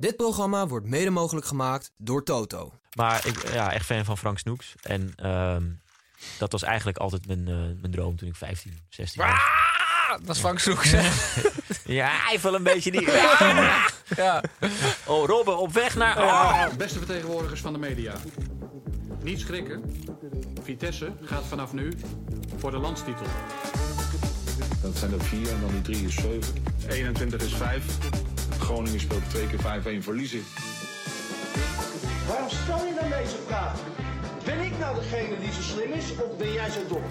Dit programma wordt mede mogelijk gemaakt door Toto. Maar ik ja, echt fan van Frank Snoeks. En ehm, dat was eigenlijk altijd mijn, eh, mijn droom toen ik 15, 16 was. Ah, dat is Frank Soeks. hè? Ja, hij viel een beetje die... ja. Oh, Robben, op weg naar... Oh. Beste vertegenwoordigers van de media. Niet schrikken. Vitesse gaat vanaf nu voor de landstitel. Dat zijn er vier en dan die drie is zeven. 21 is 5. Groningen speelt twee keer 5-1 verliezen. Waarom stel je dan deze vraag? Ben ik nou degene die zo slim is of ben jij zo dom?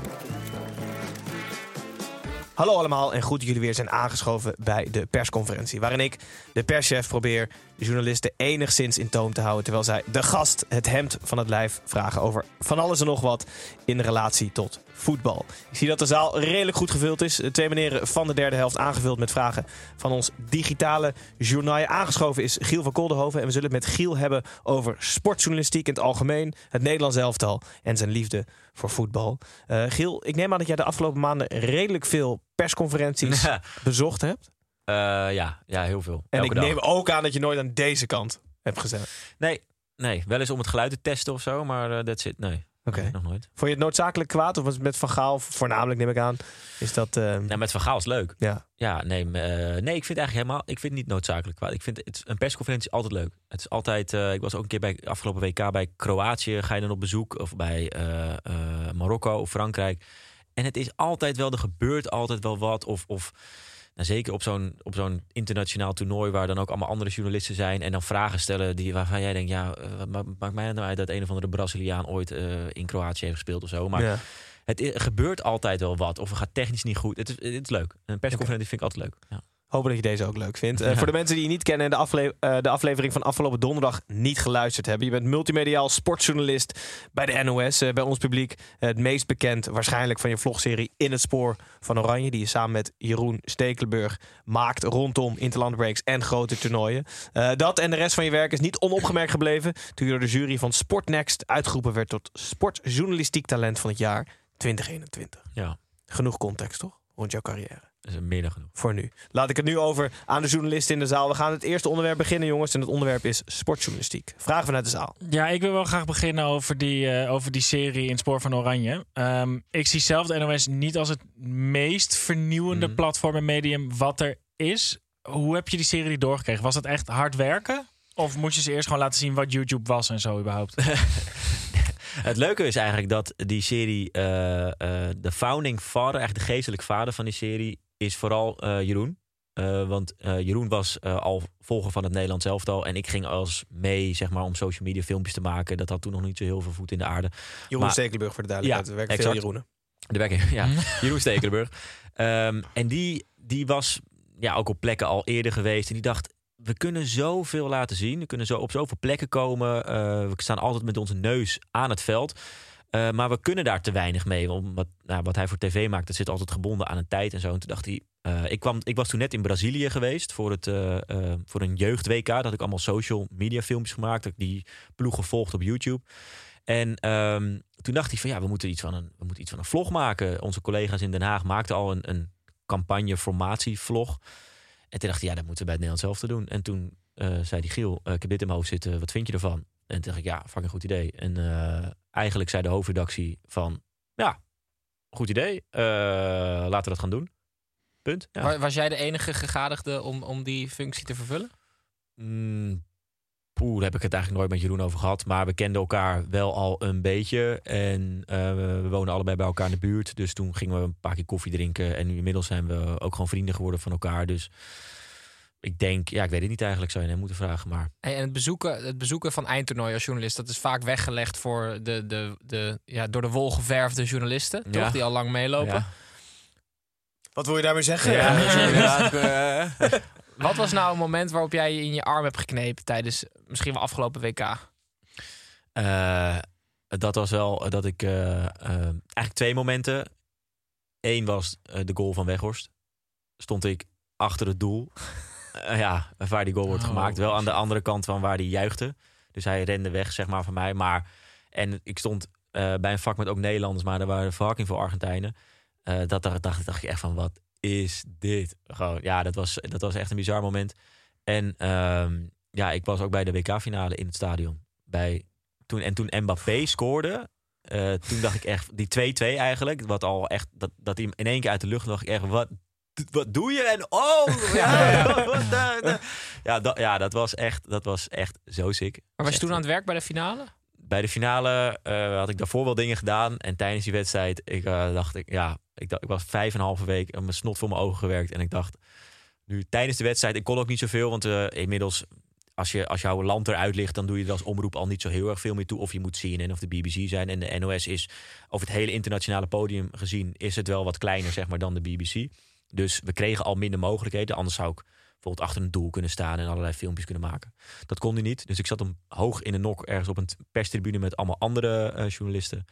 Hallo allemaal en goed dat jullie weer zijn aangeschoven bij de persconferentie. Waarin ik, de perschef, probeer de journalisten enigszins in toom te houden. Terwijl zij de gast het hemd van het lijf vragen over van alles en nog wat in relatie tot voetbal. Ik zie dat de zaal redelijk goed gevuld is. Twee meneren van de derde helft aangevuld met vragen van ons digitale journaal. Aangeschoven is Giel van Koldenhoven. En we zullen het met Giel hebben over sportjournalistiek in het algemeen. Het Nederlands elftal en zijn liefde voor voetbal. Eh, Giel, ik neem aan dat jij de afgelopen maanden redelijk veel persconferenties Ja. bezocht hebt. Eh, ja, ja, heel veel. En Elke ik dag. neem ook aan dat je nooit aan deze kant hebt gezeten. Nee, nee, wel eens om het geluid te testen of zo, maar dat zit Nee, Oké. nog nooit. Vond je het noodzakelijk kwaad? Of was het met Van Gaal, voornamelijk neem ik aan, is dat... Ja, met Van Gaal is leuk. ja. Ja, nee, eh, nee, ik vind het eigenlijk helemaal. Ik vind het niet noodzakelijk kwaad. Ik vind het, een persconferentie altijd leuk. Het is altijd. eh, ik was ook een keer bij afgelopen WK bij Kroatië. Ga je dan op bezoek of bij Marokko of Frankrijk. En het is altijd wel. Er gebeurt altijd wel wat. Of, of nou, zeker op zo'n op zo'n internationaal toernooi waar dan ook allemaal andere journalisten zijn en dan vragen stellen die waarvan jij denkt, ja, eh, wat ma- maakt mij nou uit dat een of andere Braziliaan ooit eh, in Kroatië heeft gespeeld of zo. Maar ja. het gebeurt altijd wel wat. Of het gaat technisch niet goed. Het is, het is leuk. Een persconferentie vind ik altijd leuk. Ja. Hopen dat je deze ook leuk vindt. Eh, Voor de mensen die je niet kennen en de, afle- eh, de aflevering van afgelopen donderdag niet geluisterd hebben. Je bent multimediaal sportjournalist bij de NOS. eh, bij ons publiek het meest bekend waarschijnlijk van je vlogserie In het Spoor van Oranje. Die je samen met Jeroen Stekelenburg maakt rondom interlandbreaks en grote toernooien. Dat en de rest van je werk is niet onopgemerkt gebleven. Toen je door de jury van Sportnext uitgeroepen werd tot sportjournalistiek talent van het jaar 2021. ja, Genoeg context toch? Rond jouw carrière is meer dan genoeg. voor nu. Laat ik het nu over aan de journalisten in de zaal. We gaan het eerste onderwerp beginnen, jongens. En het onderwerp is sportjournalistiek. Vragen vanuit de zaal. Ja, ik wil wel graag beginnen over die, eh, over die serie in het Spoor van Oranje. Ehm, ik zie zelf de NOS niet als het meest vernieuwende Mhm. platform en medium wat er is. Hoe heb je die serie doorgekregen? Was het echt hard werken? Of moest je ze eerst gewoon laten zien wat YouTube was en zo überhaupt? Het leuke is eigenlijk dat die serie, eh, eh, de founding father, echt de geestelijk vader van die serie, is vooral eh, Jeroen. Eh, want eh, Jeroen was eh, al volger van het Nederlands elftal. En ik ging als mee, zeg maar, om social media filmpjes te maken. Dat had toen nog niet zo heel veel voet in de aarde. Jeroen Maar- Stekelenburg voor de duidelijkheid. Ja, er werken veel. Jeroenen. De werking, ja. Jeroen Stekelenburg. Ehm, en die, die was ja, ook op plekken al eerder geweest. En die dacht, we kunnen zoveel laten zien. We kunnen zo op zoveel plekken komen. Eh, we staan altijd met onze neus aan het veld. Eh, maar we kunnen daar te weinig mee. Omdat nou, wat hij voor tv maakt, dat zit altijd gebonden aan een tijd en zo. En toen dacht hij, eh, ik, kwam, ik was toen net in Brazilië geweest voor, het, eh, voor een jeugd-WK. Dat had ik allemaal social media filmpjes gemaakt. Dat ik die ploeg gevolgd op YouTube. En ehm, toen dacht hij van ja, we moeten iets van een, we moeten iets van een vlog maken. Onze collega's in Den Haag maakten al een, een campagne formatievlog. En toen dacht hij, ja, dat moeten we bij het Nederlands zelf te doen. En toen zei die Giel, ik heb dit in mijn hoofd zitten, wat vind je ervan? En toen dacht ik, ja, fucking goed idee. En eh, eigenlijk zei de hoofdredactie van, ja, goed idee, eh, laten we dat gaan doen. Punt. Ja. Wa- Was jij de enige gegadigde om, om die functie te vervullen? Mm, Poeh, daar heb ik het eigenlijk nooit met Jeroen over gehad. Maar we kenden elkaar wel al een beetje. En eh, we wonen allebei bij elkaar in de buurt. Dus toen gingen we een paar keer koffie drinken. En nu inmiddels zijn we ook gewoon vrienden geworden van elkaar. Dus ik denk, ja, ik weet het niet eigenlijk. Zou je hem moeten vragen. Maar En en het bezoeken, het bezoeken van eindtoernooi als journalist, dat is vaak weggelegd voor de, de, de, ja, door de wol geverfde journalisten, Ja. toch? Die al lang meelopen. ja. Wat wil je daarmee zeggen? Ja, eh, Wat was nou een moment waarop jij je in je arm hebt geknepen tijdens misschien wel afgelopen WK? Eh, dat was wel dat ik eh, eh, eigenlijk twee momenten. Eén was eh, de goal van Weghorst. Stond ik achter het doel. Eh, ja, waar die goal wordt Oh, gemaakt. Wel aan de andere kant van waar hij juichte. Dus hij rende weg, zeg maar, van mij. Maar, en ik stond eh, bij een vak met ook Nederlanders, maar er waren fucking veel Argentijnen. Eh, dat dacht, dacht, dacht ik echt van, wat is dit? Gewoon, ja, dat was, dat was echt een bizar moment. En ehm, ja, ik was ook bij de WK-finale in het stadion. Bij, toen, en toen Mbappé scoorde, toen dacht ik echt, die 2-2 eigenlijk, wat al echt, dat, dat hij in één keer uit de lucht dacht ik echt, wat, wat doe je? En oh, ja, ja, dat, ja, dat was echt, dat was echt zo sick. Maar was je toen aan het werk bij de finale? Bij de finale eh, had ik daarvoor wel dingen gedaan. En tijdens die wedstrijd ik, eh, dacht ik, ja, ik, dacht, ik was vijf en een halve week mijn snot voor mijn ogen gewerkt. En ik dacht, nu tijdens de wedstrijd, ik kon ook niet zoveel. Want eh, inmiddels, als, je, als jouw land eruit ligt, dan doe je er als omroep al niet zo heel erg veel meer toe. Of je moet CNN of de BBC zijn. En de NOS is, over het hele internationale podium gezien, is het wel wat kleiner zeg maar, dan de BBC. Dus we kregen al minder mogelijkheden. Anders zou ik bijvoorbeeld achter een doel kunnen staan en allerlei filmpjes kunnen maken. Dat kon hij niet. Dus ik zat hem hoog in de nok ergens op een perstribune met allemaal andere eh, journalisten.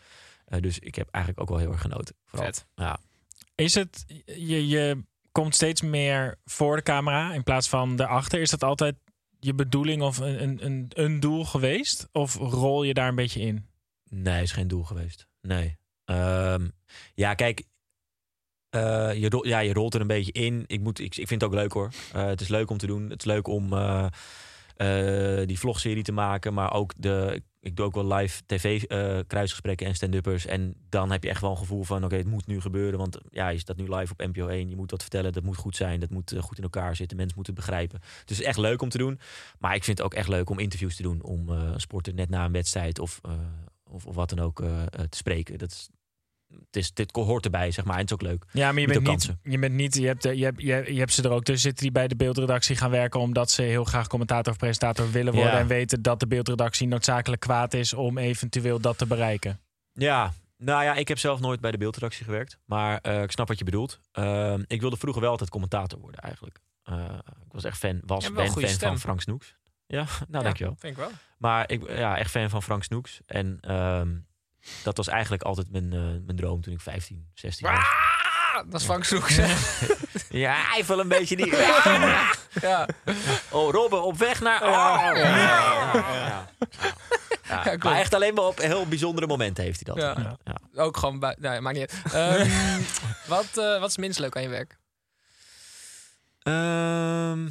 Eh, dus ik heb eigenlijk ook wel heel erg genoten. Vooral. Vet. Ja. Is het, je, je komt steeds meer voor de camera in plaats van daarachter. Is dat altijd je bedoeling of een, een, een, een doel geweest? Of rol je daar een beetje in? Nee, is geen doel geweest. Nee. Ehm, ja, kijk. Eh, je, ja, je rolt er een beetje in. Ik, moet, ik, ik vind het ook leuk hoor. Eh, het is leuk om te doen. Het is leuk om eh, die vlogserie te maken. Maar ook de. Ik doe ook wel live tv-kruisgesprekken en stand-uppers. En dan heb je echt wel een gevoel van: oké, het moet nu gebeuren. Want ja, je staat nu live op NPO 1. Je moet wat vertellen. Dat moet goed zijn. Dat moet goed in elkaar zitten. Mensen moeten het begrijpen. Dus echt leuk om te doen. Maar ik vind het ook echt leuk om interviews te doen. Om sporter net na een wedstrijd of, of, of wat dan ook te spreken. Dat is, het is, dit hoort erbij, zeg maar. En het is ook leuk. Ja, maar je bent, niet, je bent niet. Je hebt, je, hebt, je, hebt- je hebt ze er ook tussen zitten die bij de beeldredactie gaan werken. omdat ze heel graag commentator of presentator willen worden. Ja. En weten dat de beeldredactie noodzakelijk kwaad is om eventueel dat te bereiken. Ja, nou ja, ik heb zelf nooit bij de beeldredactie gewerkt. Maar eh, ik snap wat je bedoelt. Ehm, ik wilde vroeger wel altijd commentator worden, eigenlijk. Eh, ik was echt fan, was ben fan stem. van Frank Snoeks. Ja, nou Ja, dankjewel. Vind ik wel. Maar ik ja, echt fan van Frank Snoeks. En ehm, dat was eigenlijk altijd mijn, eh, mijn droom toen ik 15, 16 was. Ah, dat is hè? Ja, hij wel een beetje die... ja. Oh, Robben, op weg naar... Oh. Ja, ja, ja. Ja, klopt. maar echt alleen maar op heel bijzondere momenten heeft hij dat. Ja. Ja. Ook gewoon bij. Nee, maakt niet uit. Ehm, wat, eh, wat is minst leuk aan je werk? Ehm,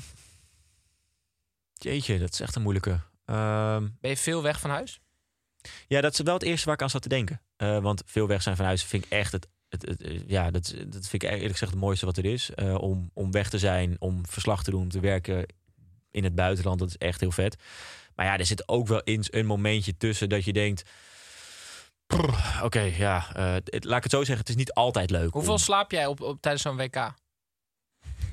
jeetje, dat is echt een moeilijke. Ehm, Ben je veel weg van huis? Ja, dat is wel het eerste waar ik aan zat te denken. Eh, want veel weg zijn van huis vind ik echt het. het, het- het- ja, dat, dat vind ik eerlijk gezegd het mooiste wat er is. Eh, om, om weg te zijn, om verslag te doen, om te werken in het buitenland. Dat is echt heel vet. Maar ja, er zit ook wel eens een momentje tussen dat je denkt. "Prr, Oké, ja, eh, het- laat ik het zo zeggen. Het is niet altijd leuk. Hoeveel om- slaap jij op, op tijdens zo'n WK?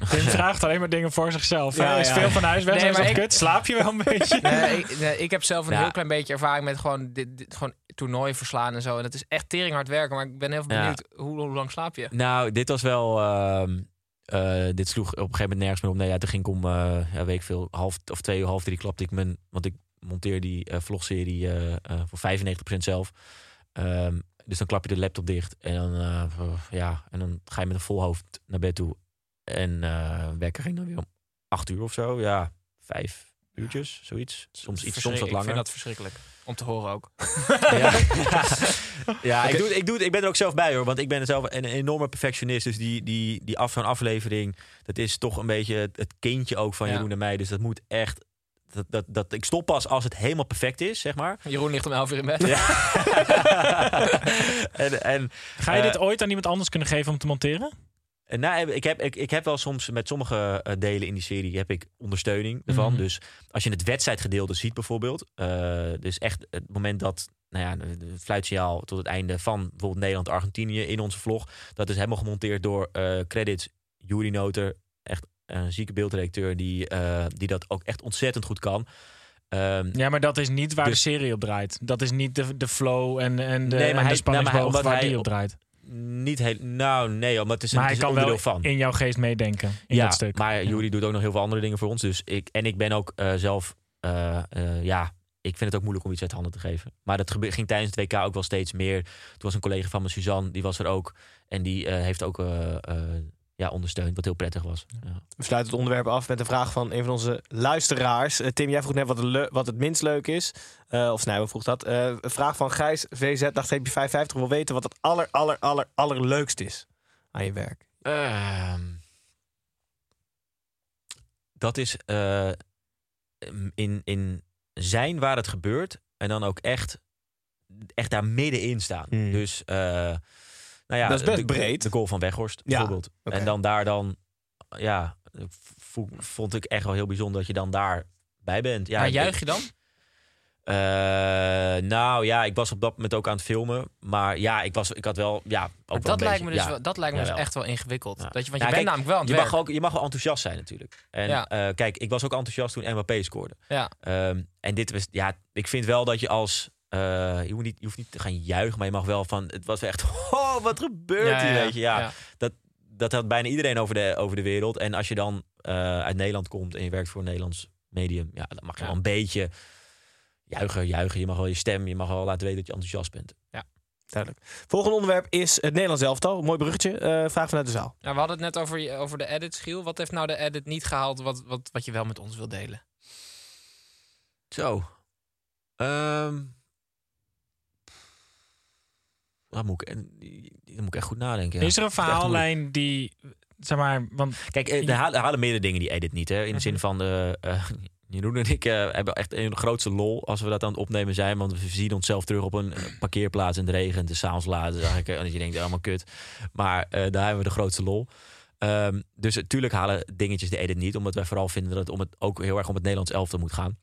Tim vraagt alleen maar dingen voor zichzelf. Ja, is ja. veel van huis weg. Nee, maar ik- kut. Slaap je wel een beetje? Nee, ik, nee, ik heb zelf een Ja. heel klein beetje ervaring met gewoon, dit, dit, gewoon toernooien verslaan en zo. En dat is echt tering hard werken. Maar ik ben heel Ja. benieuwd, hoe, hoe lang slaap je? Nou, dit was wel. ehm, eh, dit sloeg op een gegeven moment nergens meer op. Nee, ja, toen ging ik om, eh ja, weet ik veel, half of twee uur, half drie klapte ik mijn. Want ik monteer die eh, vlogserie eh, eh, voor 95% zelf. Ehm, dus dan klap je de laptop dicht en dan, eh, ja, en dan ga je met een vol hoofd naar bed toe. En eh wekker ging dan weer om acht uur of zo. Ja, vijf uurtjes, zoiets. Soms iets, soms wat Verschrik- Ik langer. vind dat verschrikkelijk. Om te horen ook. Ja, ja ik, doe, het- ik, doe, het- ik ben er ook zelf bij hoor. Want ik ben zelf een enorme perfectionist. Dus die, die, die af van aflevering, dat is toch een beetje het, het kindje ook van Ja. Jeroen en mij. Dus dat moet echt. Dat, dat, dat, ik stop pas als het helemaal perfect is, zeg maar. Jeroen ligt om 11 uur in bed. en, en, Ga je eh, dit ooit aan iemand anders kunnen geven om te monteren? Nou, ik, heb, ik, ik heb wel soms met sommige eh, delen in die serie heb ik ondersteuning ervan. Mhm. Dus als je het wedstrijdgedeelte ziet bijvoorbeeld. eh, dus echt het moment dat nou ja, de fluitsignaal tot het einde van bijvoorbeeld Nederland-Argentinië in onze vlog. Dat is helemaal gemonteerd door eh, credits Juri Noter. Echt een zieke beeldredacteur die, eh, die dat ook echt ontzettend goed kan. Ehm, Ja, maar dat is niet waar Dus- de serie op draait. Dat is niet de, de flow en, en de, Nee, maar en de hij- spanningsboog nou, maar hij- omdat waar hij die op- draait. Niet heel... Nou, nee, omdat het is, een- maar het hij kan wel van. in jouw geest meedenken. In ja, dat stuk. maar Jury doet ook nog heel veel andere dingen voor ons. Dus ik, en ik ben ook eh, zelf... eh, eh, ja, ik vind het ook moeilijk om iets uit handen te geven. Maar dat ging tijdens het WK ook wel steeds meer. Toen was een collega van me, Suzanne, die was er ook. En die heeft ook ja, ondersteund, wat heel prettig was. Ja. We sluiten het onderwerp af met een vraag van een van onze luisteraars. Eh, Tim, jij vroeg net wat, het wat het minst leuk is. Eh, of Snijbo vroeg dat. Eh, een vraag van Gijs VZ, dacht heb je 550 wil weten wat het aller, aller, aller, allerleukst is aan je werk. Ehm, dat is eh, in, in zijn waar het gebeurt en dan ook echt, echt daar middenin staan. Hmm. Dus, eh, nou ja, Dat is best de, breed. De goal van Weghorst Ja, bijvoorbeeld. oké. En dan daar dan, ja, vo- vond ik echt wel heel bijzonder dat je dan daar bij bent. Ja, maar juich je dan? eh, nou ja, ik was op dat moment ook aan het filmen. Maar ja, ik, was, ik had wel. Ja, ook wel dat lijkt me beetje- dus, ja. wel, dat lijkt me dus Jawel. echt wel ingewikkeld. Ja. Dat je, want Ja, je bent kijk, namelijk wel aan het je werk. mag, ook, je mag wel enthousiast zijn natuurlijk. En Ja. eh, kijk, ik was ook enthousiast toen Mbappé scoorde. Ja. Ehm, en dit was, ja, ik vind wel dat je als. eh, je, hoeft niet, je hoeft niet te gaan juichen, maar je mag wel van. Het was wel echt. Oh, wat gebeurt Ja, hier? ja, Weet je, ja. ja. Dat, dat had bijna iedereen over de, over de wereld. En als je dan eh, uit Nederland komt en je werkt voor een Nederlands medium, ja, dan mag je Ja. wel een beetje juichen, juichen. Je mag wel je stem, je mag wel laten weten dat je enthousiast bent. Duidelijk. Volgende onderwerp is het Nederlands elftal. Mooi bruggetje. Eh, vraag vanuit de zaal. Nou, we hadden het net over, je- over de edit, Giel. Wat heeft nou de edit niet gehaald wat, wat, wat je wel met ons wil delen? Zo. Ehm dan moet ik, dan moet ik echt goed nadenken. ja. Is er een Dat verhaallijn die, zeg maar, want Kijk, eh, er halen, halen meerdere dingen die edit niet. Hè? In de zin Mhm. van, de, eh Jeroen en ik eh, hebben echt een grootste lol als we dat aan het opnemen zijn. Want we zien onszelf terug op een eh, parkeerplaats in de regen. Is s'avonds laat. Dus eigenlijk, eh, dat je denkt, allemaal kut. Maar eh, daar hebben we de grootste lol. Ehm, dus natuurlijk halen dingetjes de edit niet. Omdat wij vooral vinden dat het, om het ook heel erg om het Nederlands elftal moet gaan.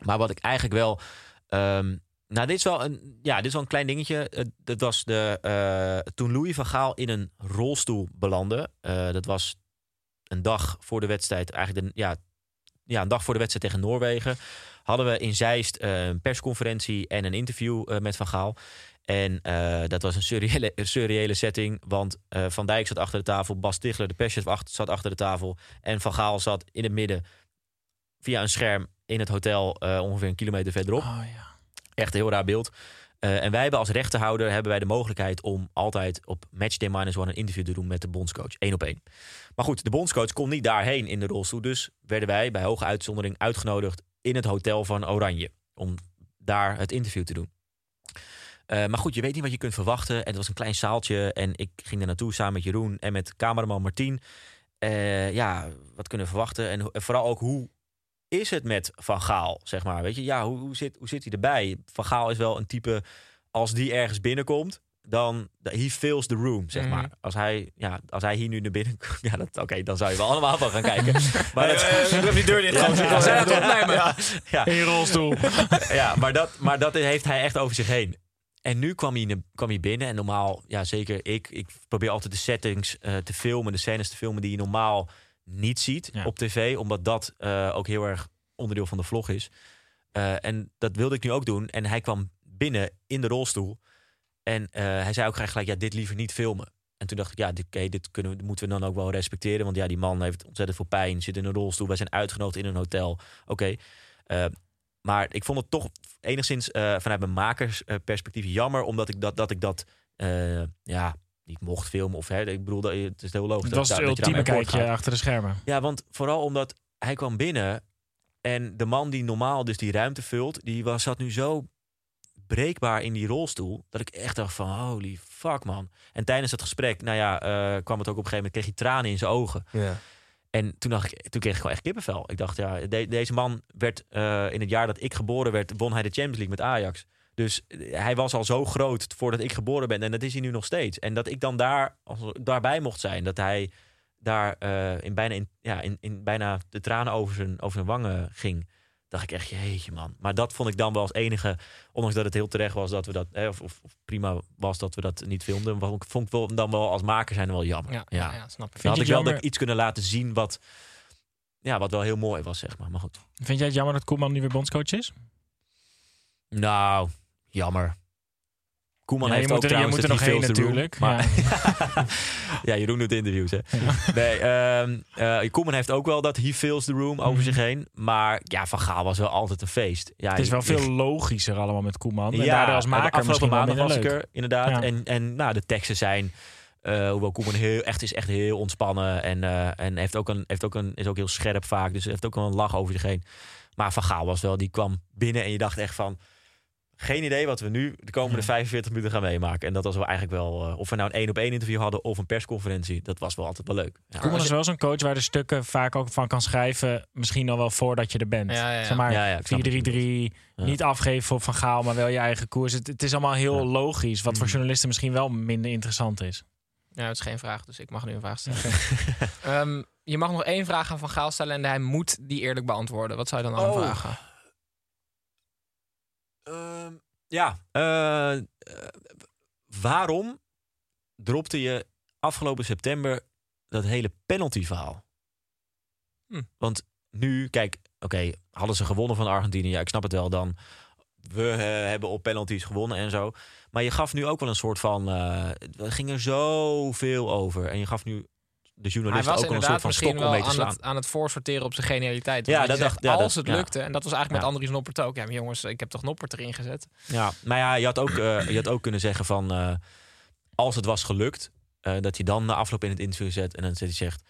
Maar wat ik eigenlijk wel... ehm, nou, dit is wel een, ja, dit is wel een klein dingetje. Dat was de, eh, toen Louis van Gaal in een rolstoel belandde. eh, dat was een dag voor de wedstrijd, eigenlijk de, ja, ja, een dag voor de wedstrijd tegen Noorwegen, hadden we in Zeist eh, een persconferentie en een interview met Van Gaal. En dat was een surreële, surreële setting, want Van Dijk zat achter de tafel, Bas Tichler, de perschef, zat achter de tafel en Van Gaal zat in het midden via een scherm in het hotel ongeveer een kilometer verderop. oh ja. Echt een heel raar beeld. Eh, en wij hebben als rechterhouder hebben wij de mogelijkheid om altijd op matchday minus one een interview te doen met de bondscoach. één op één. Maar goed, de bondscoach kon niet daarheen in de rolstoel. Dus werden wij bij hoge uitzondering uitgenodigd in het hotel van Oranje. Om daar het interview te doen. Eh, maar goed, je weet niet wat je kunt verwachten. En het was een klein zaaltje. En ik ging er naartoe samen met Jeroen en met cameraman Martien. Eh, ja, wat kunnen we verwachten? En vooral ook hoe is het met Van Gaal, zeg maar. Weet je, ja, hoe, hoe, zit, hoe zit hij erbij? Van Gaal is wel een type, als die ergens binnenkomt, dan he fills the room, zeg Mhm. maar. Als hij, ja, als hij hier nu naar binnen komt, ja, dat, oké, dan zou je wel allemaal van gaan kijken. Maar dat, die deur dicht. Ja, ja, Zijn ja, ja, ja, In rolstoel. ja, maar dat, maar dat heeft hij echt over zich heen. En nu kwam hij, kwam hij binnen. En normaal, ja zeker ik. Ik probeer altijd de settings eh, te filmen. De scènes te filmen die je normaal niet ziet Ja. op tv. Omdat dat eh, ook heel erg onderdeel van de vlog is. Eh, en dat wilde ik nu ook doen. En hij kwam binnen in de rolstoel. En eh, hij zei ook graag gelijk, ja, dit liever niet filmen. En toen dacht ik, ja, dit, oké, dit kunnen we, moeten we dan ook wel respecteren. Want ja, die man heeft ontzettend veel pijn, zit in een rolstoel. Wij zijn uitgenodigd in een hotel. Oké. Maar ik vond het toch enigszins vanuit mijn makersperspectief jammer. Omdat ik dat, dat, ik dat ja, niet mocht filmen. Of, hè, ik bedoel, dat, het is heel logisch. Het was dat, het dat ultieme akkoord kijkje gaat. achter de schermen. Ja, want vooral omdat hij kwam binnen en de man die normaal dus die ruimte vult, die was, zat nu zo breekbaar in die rolstoel dat ik echt dacht van holy fuck man. En tijdens het gesprek, nou ja, eh, kwam het ook op een gegeven moment kreeg hij tranen in zijn ogen. Ja. En toen dacht ik, toen kreeg ik gewoon echt kippenvel. Ik dacht ja, de- deze man werd eh, in het jaar dat ik geboren werd, won hij de Champions League met Ajax. Dus eh, hij was al zo groot voordat ik geboren ben. En dat is hij nu nog steeds. En dat ik dan daar als, daarbij mocht zijn. Dat hij daar eh, in, bijna in, ja, in, in bijna de tranen over zijn, over zijn wangen ging. Dacht ik echt, jeetje man. Maar dat vond ik dan wel als enige, ondanks dat het heel terecht was dat we dat, eh, of, of, prima was dat we dat niet filmden, vond ik, vond ik wel, dan wel als maker zijn wel jammer. Ja, ja. ja, snap ik. Dan had ik wel dat jammer- ik iets kunnen laten zien wat, ja, wat wel heel mooi was, zeg maar. Maar goed. Vind jij het jammer dat Koeman nu weer bondscoach is? Nou, jammer. Koeman Ja, je heeft ook er- je trouwens moet er nog he heen room. natuurlijk, Maar, ja. Jeroen doet interviews, hè. Nee, ehm eh, Koeman heeft ook wel dat he feels the room over zich heen. Maar ja, Van Gaal was wel altijd een feest. Ja, Mhm. Het is wel je- veel logischer allemaal met Koeman. En ja, als maker afgelopen maandag was ik er, inderdaad. Ja. En, en nou, de teksten zijn, eh, hoewel Koeman heel, echt is echt heel ontspannen. En, eh, en heeft ook een, heeft ook een, is ook heel scherp vaak. Dus heeft ook wel een lach over zich heen. Maar Van Gaal was wel, die kwam binnen en je dacht echt van... Geen idee wat we nu de komende 45 minuten gaan meemaken. En dat was wel eigenlijk wel... eh, of we nou een één op één interview hadden of een persconferentie. Dat was wel altijd wel leuk. Ja. Koeman is wel zo'n coach waar de stukken vaak ook van kan schrijven. Misschien al wel voordat je er bent. Ja, ja, ja. Zeg maar Ja, ja, ik snap 4-3-3. wat je bedoelt. Ja. Niet afgeven op Van Gaal, maar wel je eigen koers. Het, het is allemaal heel Ja. logisch. Wat voor Mm. journalisten misschien wel minder interessant is. Ja, het is geen vraag, dus ik mag nu een vraag stellen. Ehm, je mag nog één vraag aan Van Gaal stellen en hij moet die eerlijk beantwoorden. Wat zou je dan aan Oh. vragen? Ehm, ja, eh, eh, waarom dropte je afgelopen september dat hele penalty-verhaal? Hm. Want nu, kijk, oké, hadden ze gewonnen van Argentinië, ja, ik snap het wel dan. We eh, hebben op penalties gewonnen en zo. Maar je gaf nu ook wel een soort van. eh er ging er zoveel over. En je gaf nu de Hij journalisten ook een soort van stok om mee te aan slaan. het, aan het voorsorteren op zijn genialiteit. Ja, dat zegt, dacht- ja, als dat- het ja. lukte, en dat was eigenlijk Ja. met Andries Noppert ook. Ja, maar jongens, ik heb toch Noppert erin gezet. Ja, maar ja, je had ook, eh, je had ook kunnen zeggen van... eh, als het was gelukt, eh, dat je dan na afloop in het interview zet... en dan zet hij zegt,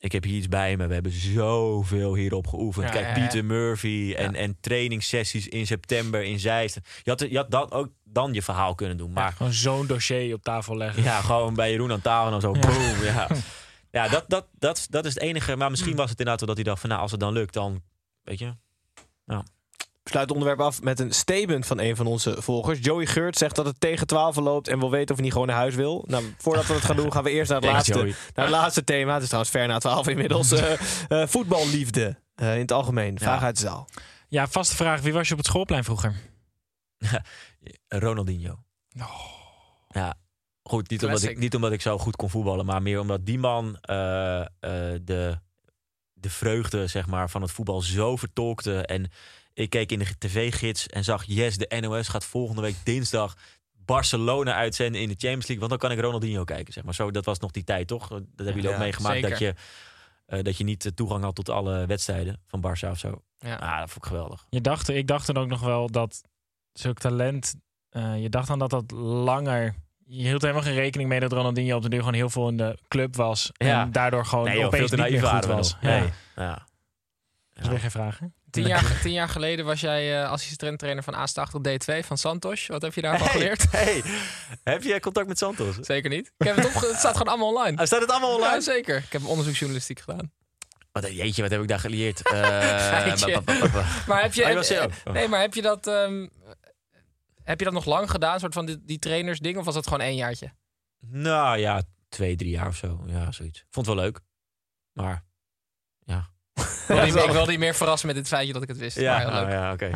ik heb hier iets bij me. We hebben zoveel hierop geoefend. Ja, Kijk, ja, ja. Pieter Murphy en, en trainingssessies in september in Zeist. Je had, je had dat ook dan je verhaal kunnen doen. Maar Gewoon zo'n dossier op tafel leggen. ja, gewoon bij Jeroen aan tafel en zo. Ja. Boom, ja. Ja, dat, dat, dat, dat is het enige. Maar misschien was het inderdaad wel dat hij dacht van... nou, als het dan lukt, dan... Weet je... We sluiten het onderwerp af met een statement van een van onze volgers. Joey Geurt zegt dat het tegen 12 loopt en wil weten of hij niet gewoon naar huis wil. Nou, voordat we dat gaan doen, gaan we eerst naar het, laatste, Joey. naar het laatste thema. Het is trouwens ver na 12 inmiddels. Eh, eh, voetballiefde eh, in het algemeen. Vraag Ja. uit de zaal. Ja, vaste vraag. Wie was je op het schoolplein vroeger? Ronaldinho. Ja, goed. Niet omdat, ik, niet omdat ik zo goed kon voetballen, maar meer omdat die man eh, eh, de, de vreugde zeg maar, van het voetbal zo vertolkte. En ik keek in de tv-gids en zag, yes, de NOS gaat volgende week dinsdag Barcelona uitzenden in de Champions League. Want dan kan ik Ronaldinho kijken. Zeg maar. zo, dat was nog die tijd, toch? Dat hebben jullie Ja, ook meegemaakt. zeker. Dat je, eh, dat je niet toegang had tot alle wedstrijden van Barça of zo. Ja. Ah, dat vond ik geweldig. Je dacht, ik dacht dan ook nog wel dat zulk talent... eh, je dacht dan dat dat langer... Je hield helemaal geen rekening mee dat Ronaldinho op de duur gewoon heel veel in de club was. Ja. En daardoor gewoon Nee, joh, opeens niet meer goed was. nog. Ja. Nee. Ja. Dat is weer geen vraag, hè? Tien jaar, tien jaar geleden was jij eh assistent-trainer van A80 D2 van Santos. Wat heb je daarvan Hey, geleerd? hey, heb je contact met Santos? Zeker niet. Ik heb het, opge- het staat gewoon allemaal online. Ah, staat het allemaal online? Ja, zeker. Ik heb onderzoeksjournalistiek gedaan. Wat, jeetje, wat heb ik daar geleerd? Eh, Maar heb je, Oh, heb- eh, nee, maar heb je dat, ehm, heb je dat nog lang gedaan, soort van die, die trainersding, of was dat gewoon één jaartje? Nou ja, twee, drie jaar of zo. Ja, zoiets. Vond het wel leuk. Maar, ja. Ik wil, niet, ik wil niet meer verrassen met dit feitje dat ik het wist. Ja, maar heel nou leuk. ja, oké.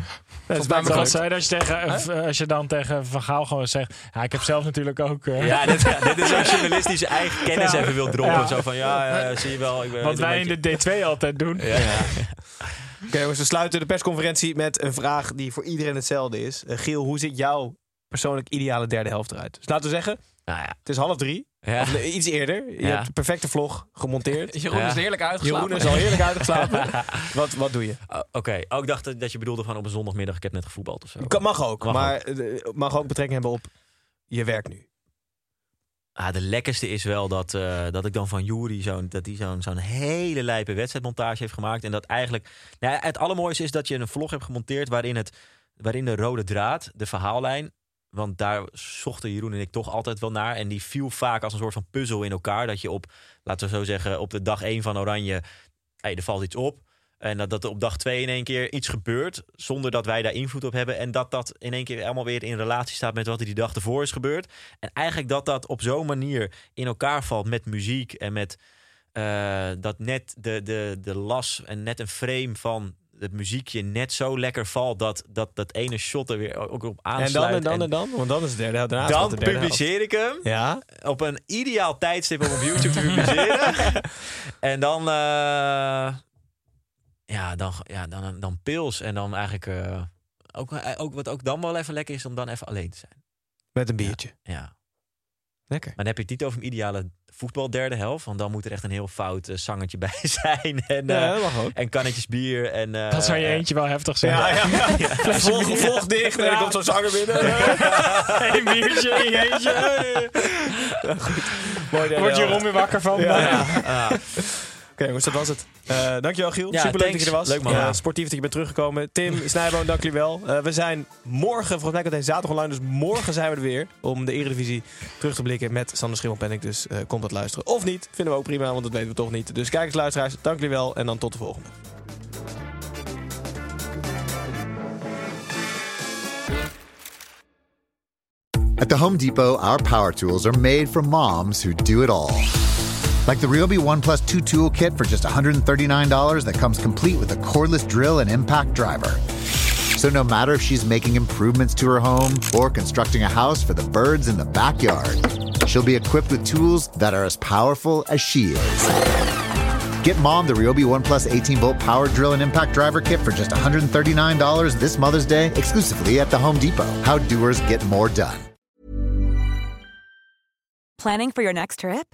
Dat mij is Wat zei als je, tegen, eh, als je dan tegen Van Gaal gewoon zegt... Ja, ik heb zelf natuurlijk ook... eh, Ja, dit, dit is zo'n journalistische eigen kennis Ja. even wil droppen. Ja. Zo van, ja, eh, zie je wel. Ik ben wat wij in de D2 altijd doen. Ja, ja. Oké jongens, we sluiten de persconferentie met een vraag die voor iedereen hetzelfde is. Eh, Giel, hoe ziet jouw persoonlijk ideale derde helft eruit? Dus laten we zeggen, Nou ja. het is half drie. Ja. Of nee, iets eerder. Je Ja. hebt de perfecte vlog gemonteerd. Jeroen Ja. is heerlijk uitgeslapen. Jeroen is al heerlijk uitgeslapen. wat, wat doe je? Oh, Oké, oh, ik dacht dat- dat je bedoelde van op een zondagmiddag. Ik heb net gevoetbald of zo. Kan, mag ook, Mag maar eh, mag ook betrekking hebben op je werk nu. Ah, de lekkerste is wel dat, eh, dat ik dan van Jury zo'n zo'n zo'n hele lijpe wedstrijdmontage heeft gemaakt. En dat eigenlijk. Nou, het allermooiste is dat je een vlog hebt gemonteerd waarin, het, waarin de rode draad, de verhaallijn. Want daar zochten Jeroen en ik toch altijd wel naar. En die viel vaak als een soort van puzzel in elkaar. Dat je op, laten we zo zeggen, op de dag 1 van Oranje. Hey, er valt iets op. En dat, dat er op dag 2 in één keer iets gebeurt. Zonder dat wij daar invloed op hebben. En dat dat in één keer helemaal weer in relatie staat met wat er die dag ervoor is gebeurd. En eigenlijk dat dat op zo'n manier in elkaar valt met muziek. En met eh, dat net de, de, de las en net een frame van het muziekje net zo lekker valt. Dat dat, dat ene shot er weer ook op En aansluit. dan en dan en dan? Want dan is het derde helft. Dan de derde publiceer ik hem Ja? op een ideaal tijdstip om op YouTube te publiceren. en dan, eh, ja, dan, ja, dan, dan pils. En dan eigenlijk, eh, ook, ook wat ook dan wel even lekker is om dan even alleen te zijn. Met een biertje. Ja. Lekker. Maar dan heb je het niet over een ideale voetbal derde helft. Want dan moet er echt een heel fout eh, zangetje bij zijn. En, Ja, eh, dat mag ook. en kannetjes bier. En, eh, Dat zou je eh, eentje wel heftig zijn. Ja, ja, ja. Vlog dicht en dan komt zo'n zanger binnen. Een biertje in eentje. Mooi Word je weer wakker van? Jongens, dat was het. Eh, dankjewel Giel. Ja, Superleuk thanks. dat je er was. Leuk, man. Eh, Ja. sportief dat je bent teruggekomen. Tim, Snijboon, dank jullie wel. Eh, we zijn morgen, volgens mij komt hij zaterdag online, dus morgen zijn we er weer om de Eredivisie terug te blikken met Sander Schimmelpenning. Dus eh kom dat luisteren. Of niet, vinden we ook prima, want dat weten we toch niet. Dus kijkers, luisteraars, dank jullie wel en dan tot de volgende. At the Home Depot, our power tools are made for moms who do it all. Like the Ryobi One Plus 2 tool kit for just $139 that comes complete with a cordless drill and impact driver. So no matter if she's making improvements to her home or constructing a house for the birds in the backyard, she'll be equipped with tools that are as powerful as she is. Get mom the Ryobi One Plus 18 volt power drill and impact driver kit for just $139 this Mother's Day exclusively at the Home Depot. How doers get more done. Planning for your next trip?